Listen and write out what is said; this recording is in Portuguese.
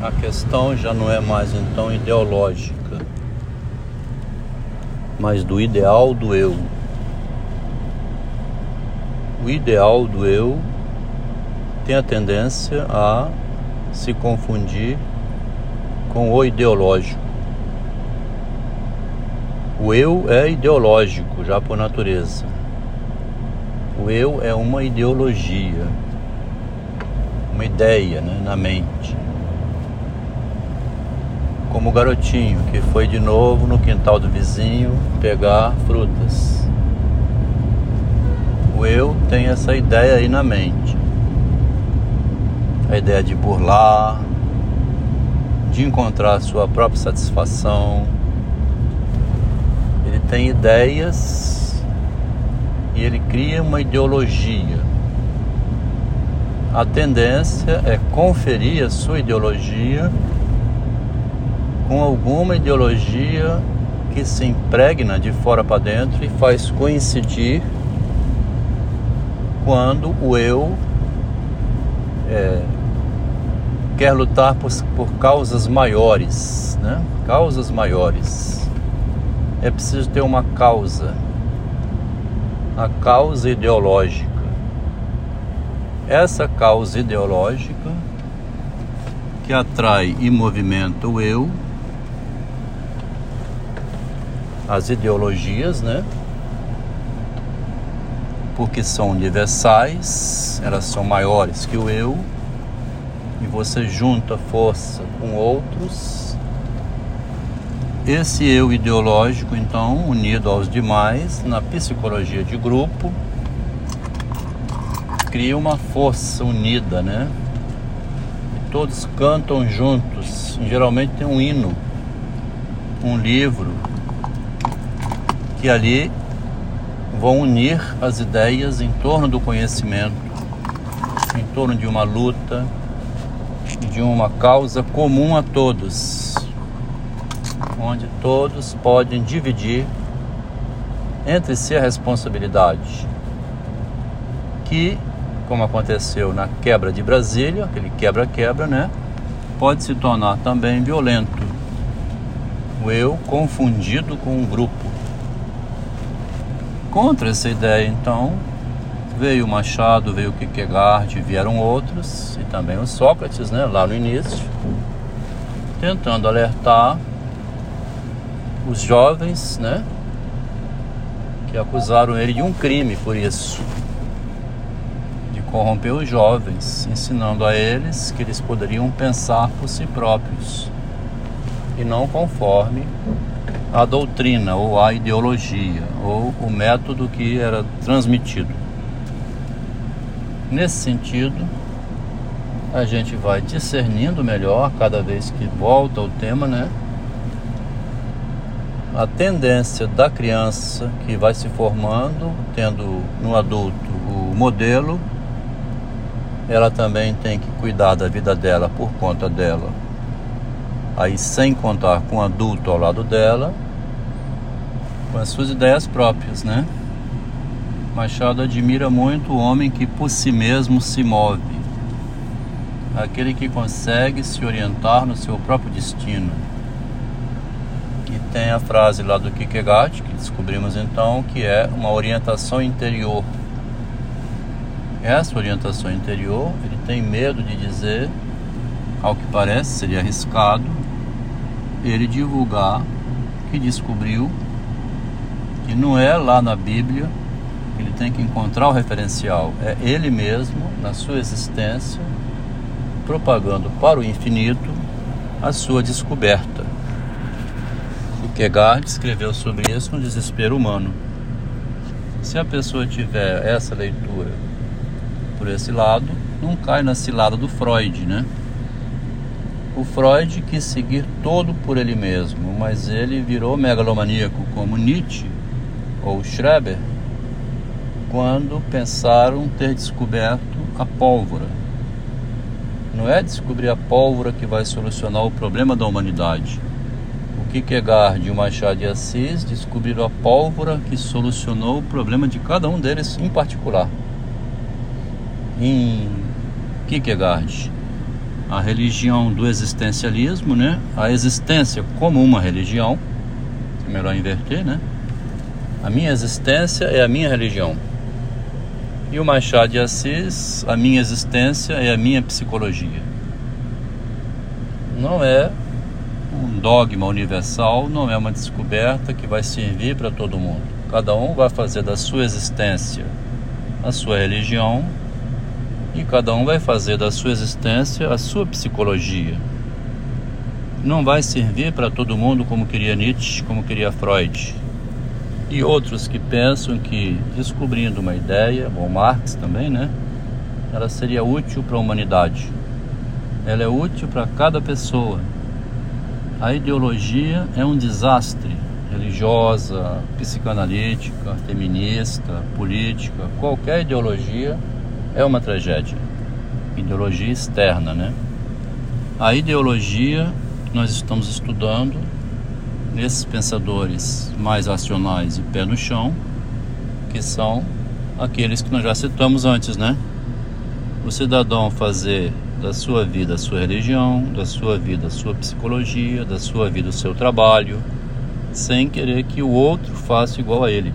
A questão já não é mais então ideológica, mas do ideal do eu. O ideal do eu tem a tendência a se confundir com o ideológico. O eu é ideológico já por natureza. O eu é uma ideologia, uma ideia né, na mente. Como o garotinho que foi de novo no quintal do vizinho pegar frutas. O eu tem essa ideia aí na mente. A ideia de burlar, de encontrar a sua própria satisfação. Ele tem ideias e ele cria uma ideologia. A tendência é conferir a sua ideologia com alguma ideologia que se impregna de fora para dentro e faz coincidir quando o eu é, quer lutar por, por causas maiores, né? Causas maiores. É preciso ter uma causa, a causa ideológica. Essa causa ideológica que atrai e movimenta o eu, as ideologias, né? Porque são universais, elas são maiores que o eu e você junta força com outros, esse eu ideológico, então, unido aos demais, na psicologia de grupo, cria uma força unida, né? E todos cantam juntos. Geralmente tem um hino, um livro, que ali vão unir as ideias em torno do conhecimento, em torno de uma luta, de uma causa comum a todos, onde todos podem dividir entre si a responsabilidade, que, como aconteceu na quebra de Brasília, aquele quebra-quebra, né, pode se tornar também violento. O eu confundido com o grupo. Contra essa ideia, então, Veio Machado, veio Kierkegaard, vieram outros, e também o Sócrates, né, lá no início, tentando alertar os jovens, né, que acusaram ele de um crime por isso, de corromper os jovens, ensinando a eles que eles poderiam pensar por si próprios e não conforme a doutrina ou a ideologia ou o método que era transmitido. Nesse sentido, a gente vai discernindo melhor cada vez que volta o tema, né? A tendência da criança que vai se formando, tendo no adulto o modelo, ela também tem que cuidar da vida dela por conta dela. Aí, sem contar com o adulto ao lado dela, com as suas ideias próprias, né? Machado admira muito o homem que por si mesmo se move, aquele que consegue se orientar no seu próprio destino. E tem a frase lá do Kierkegaard, que descobrimos então, que é uma orientação interior. Essa orientação interior, ele tem medo de dizer, ao que parece, seria arriscado, ele divulgar que descobriu que não é lá na Bíblia ele tem que encontrar o referencial. É ele mesmo, na sua existência, propagando para o infinito a sua descoberta. O Kierkegaard escreveu sobre isso no Desespero Humano. Se a pessoa tiver essa leitura por esse lado, não cai na cilada do Freud, né? O Freud quis seguir todo por ele mesmo, mas ele virou megalomaníaco como Nietzsche ou Schreber quando pensaram ter descoberto a pólvora. Não é descobrir a pólvora que vai solucionar o problema da humanidade. O Kierkegaard e o Machado de Assis descobriram a pólvora que solucionou o problema de cada um deles em particular. Em Kierkegaard, a religião do existencialismo, né? A existência como uma religião. É melhor inverter, né? A minha existência é a minha religião. E o Machado de Assis, a minha existência é a minha psicologia. Não é um dogma universal, não é uma descoberta que vai servir para todo mundo. Cada um vai fazer da sua existência a sua religião e cada um vai fazer da sua existência a sua psicologia. Não vai servir para todo mundo como queria Nietzsche, como queria Freud. E outros que pensam que descobrindo uma ideia, ou Marx também, né? Ela seria útil para a humanidade. Ela é útil para cada pessoa. A ideologia é um desastre religiosa, psicanalítica, feminista, política, qualquer ideologia é uma tragédia. Ideologia externa, né? A ideologia que nós estamos estudando nesses pensadores mais racionais e pé no chão, que são aqueles que nós já citamos antes, né? O cidadão fazer da sua vida a sua religião, da sua vida a sua psicologia, da sua vida o seu trabalho, sem querer que o outro faça igual a ele.